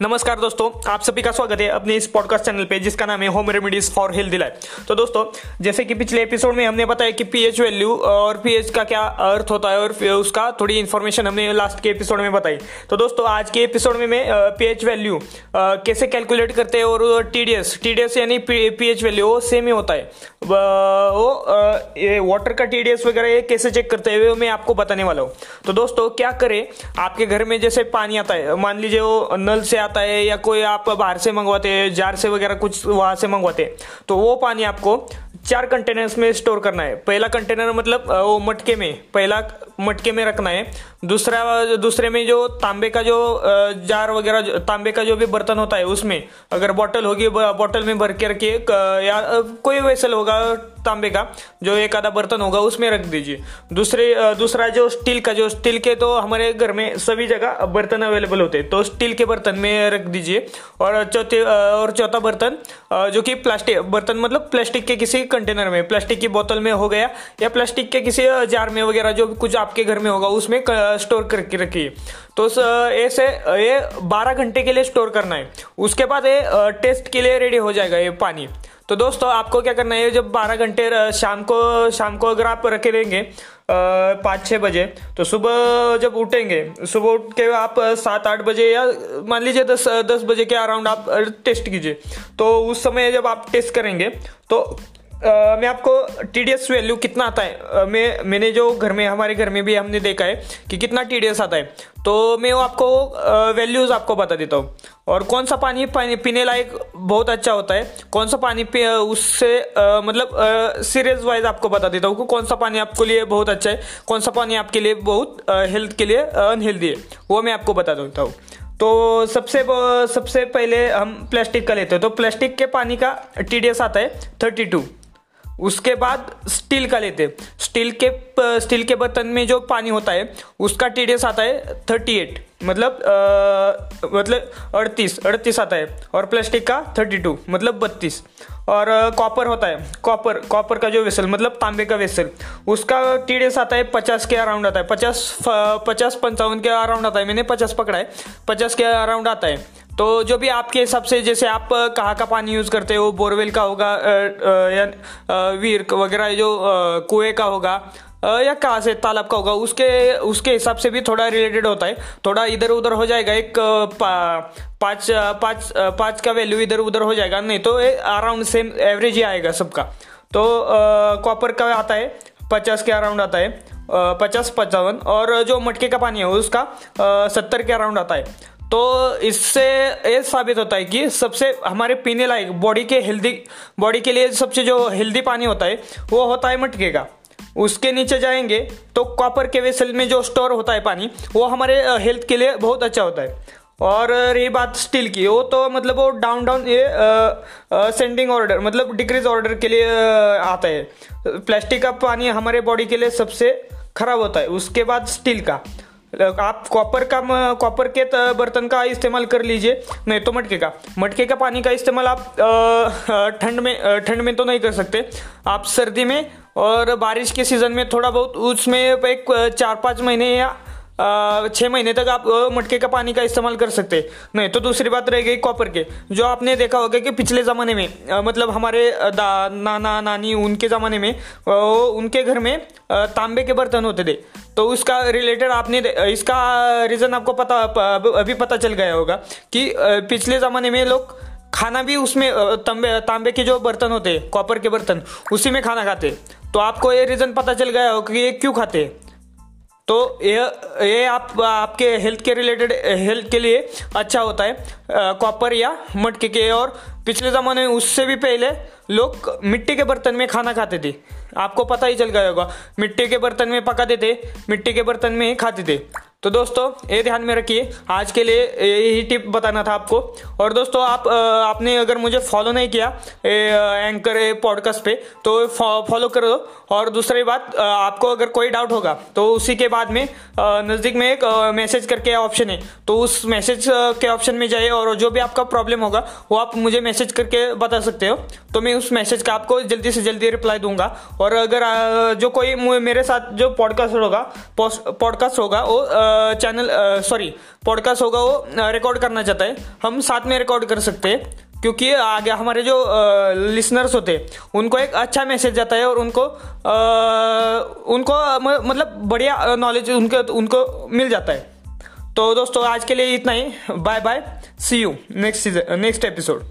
नमस्कार दोस्तों, आप सभी का स्वागत है अपने इस पॉडकास्ट चैनल पे, जिसका नाम है home remedies for health life तो दोस्तों, जैसे कि पिछले एपिसोड में हमने बताया कि पीएच वैल्यू और पीएच का क्या अर्थ होता है और उसका थोड़ी इन्फॉर्मेशन हमने लास्ट के एपिसोड में बताई। तो दोस्तों, आज के एपिसोड में मैं पीएच वैल्यू कैसे कैलकुलेट करते हैं और टीडीएस टीडीएस यानी पीएच वैल्यू सेम ही होता है। वो ये वाटर का टीडीएस वगैरह ये कैसे चेक करते हैं मैं आपको बताने वाला हूँ। तो दोस्तों, क्या करें? आपके घर में जैसे पानी आता है, मान लीजिए वो नल से आता है या कोई आप बाहर से मंगवाते हैं, जार से वगैरह कुछ वहाँ से मंगवाते हैं तो वो पानी आपको चार कंटेनर्स में स्टोर करना है। पहला कंटेनर मतलब वो मटके में, पहला मटके में रखना है। दूसरा, दूसरे में जो तांबे का जो जार वगैरह तांबे का जो भी बर्तन होता है, उसमें अगर बॉटल होगी बॉटल में भर के रखिए या कोई वेसल होगा तांबे का, जो एक आधा बर्तन होगा, उसमें रख दीजिए। दूसरे दूसरा जो स्टील का, जो स्टील के तो हमारे घर में सभी जगह बर्तन अवेलेबल होते हैं तो स्टील के बर्तन में रख दीजिए। और चौथे और चौथा बर्तन जो कि प्लास्टिक बर्तन मतलब प्लास्टिक के किसी कंटेनर में, प्लास्टिक की बोतल में हो गया, या प्लास्टिक के किसी जार में वगैरह जो कुछ आपके घर में होगा, उसमें स्टोर करके रखिए तो ऐसे, ये बारह घंटे के लिए स्टोर करना है। उसके बाद ये टेस्ट के लिए रेडी हो जाएगा ये पानी। तो दोस्तों, आपको क्या करना है जब 12 घंटे शाम को शाम को अगर आप रखे रहेंगे पाँच छः बजे तो सुबह जब उठेंगे, सुबह उठ के आप सात आठ बजे या मान लीजिए दस दस बजे के अराउंड आप टेस्ट कीजिए। तो उस समय जब आप टेस्ट करेंगे तो Uh, मैं आपको टी डी एस वैल्यू कितना आता है? uh, मैं मैंने जो घर में हमारे घर में भी हमने देखा है कि कितना टी डी एस आता है। तो मैं वो आपको वैल्यूज़ आपको बता देता हूँ। और कौन सा पानी पानी पीने लायक बहुत अच्छा होता है? कौन सा पानी पी उससे मतलब सीरियस वाइज आपको बता देता हूँ कि कौन सा पानी आपके लिए बहुत अच्छा है कौन सा पानी आपके लिए बहुत हेल्थ के लिए अनहेल्दी है। वो मैं आपको बता देता हूँ। तो सबसे सबसे पहले हम प्लास्टिक का लेते हैं। तो प्लास्टिक के पानी का टी डी एस आता है थर्टी टू उसके बाद स्टील का लेते स्टील के स्टील के बर्तन में जो पानी होता है उसका टीडीएस आता है थर्टी एट मतलब आ, मतलब अड़तीस अड़तीस आता है और प्लास्टिक का थर्टी टू मतलब बत्तीस। और कॉपर होता है। कॉपर कॉपर का जो वेसल मतलब तांबे का वेसल, उसका टीडेस आता है, पचास के अराउंड आता है। पचास पचास पंचावन के अराउंड आता है। मैंने पचास पकड़ा है। पचास के अराउंड आता है। तो जो भी आपके हिसाब से, जैसे आप कहाँ का पानी यूज़ करते हो? बोरवेल का होगा या वीर वगैरह जो कुएँ का होगा या कहाँ से तालाब का होगा? उसके उसके हिसाब से भी थोड़ा रिलेटेड होता है। थोड़ा इधर उधर हो जाएगा, एक पाँच पाँच पाँच का वैल्यू इधर उधर हो जाएगा। नहीं तो अराउंड सेम एवरेज ही आएगा सबका। तो कॉपर का आता है, पचास के अराउंड आता है पचास, पचावन, और जो मटके का पानी है, उसका सत्तर के अराउंड आता है। तो इससे ये साबित होता है कि सबसे, हमारे पीने लायक बॉडी के हेल्दी बॉडी के लिए सबसे जो हेल्दी पानी होता है, वो होता है मटके का। उसके नीचे जाएँगे तो कॉपर के वेसल में जो स्टोर होता है पानी, वो हमारे हेल्थ के लिए बहुत अच्छा होता है। और रही बात स्टील की, वो तो मतलब वो डाउन डाउन ये सेंडिंग ऑर्डर मतलब डिक्रीज ऑर्डर के लिए आता है। प्लास्टिक का पानी हमारे बॉडी के लिए सबसे खराब होता है। उसके बाद स्टील का। आप कॉपर का कॉपर के बर्तन का इस्तेमाल कर लीजिए। नहीं तो मटके का मटके का पानी का इस्तेमाल आप ठंड में ठंड में तो नहीं कर सकते। आप सर्दी में और बारिश के सीज़न में थोड़ा बहुत, उसमें एक, चार, पाँच महीने या छः महीने तक आप मटके का पानी का इस्तेमाल कर सकते। नहीं तो दूसरी बात रह गई कॉपर के। जो आपने देखा होगा कि पिछले ज़माने में मतलब हमारे दा, नाना, नानी, उनके ज़माने में उनके घर में तांबे के बर्तन होते थे। तो उसका रिलेटेड आपने इसका रीज़न आपको पता अभी पता चल गया होगा कि पिछले ज़माने में लोग खाना भी उसमें तांबे तांबे के जो बर्तन होते, कॉपर के बर्तन, उसी में खाना खाते। तो आपको ये रीज़न पता चल गया होगा कि ये क्यों खाते? तो ये ये आप, आपके हेल्थ के रिलेटेड हेल्थ के लिए अच्छा होता है कॉपर या मटके के। और पिछले ज़माने में उससे भी पहले लोग मिट्टी के बर्तन में खाना खाते थे। आपको पता ही चल गया होगा, मिट्टी के बर्तन में पकाते थे, मिट्टी के बर्तन में ही खाते थे। तो दोस्तों ये ध्यान में रखिए। आज के लिए यही टिप बताना था आपको। और दोस्तों आप आपने अगर मुझे फॉलो नहीं किया ए, एंकर पॉडकास्ट पे तो फॉलो कर। दो और दूसरी बात आपको अगर कोई डाउट होगा तो उसी के बाद में नज़दीक में एक मैसेज करके ऑप्शन है। तो उस मैसेज के ऑप्शन में जाइए और जो भी आपका प्रॉब्लम होगा वो आप मुझे मैसेज करके बता सकते हो। तो मैं उस मैसेज का आपको जल्दी से जल्दी रिप्लाई दूँगा। और अगर जो कोई मेरे साथ जो पॉडकास्ट होगा पॉडकास्ट होगा वो चैनल सॉरी पॉडकास्ट होगा वो रिकॉर्ड करना चाहता है। हम साथ में रिकॉर्ड कर सकते हैं क्योंकि आगे हमारे जो लिसनर्स होते हैं उनको एक अच्छा मैसेज जाता है और उनको आ, उनको मतलब बढ़िया नॉलेज उनके उनको मिल जाता है। तो दोस्तों आज के लिए इतना ही। Bye bye see you next season next episode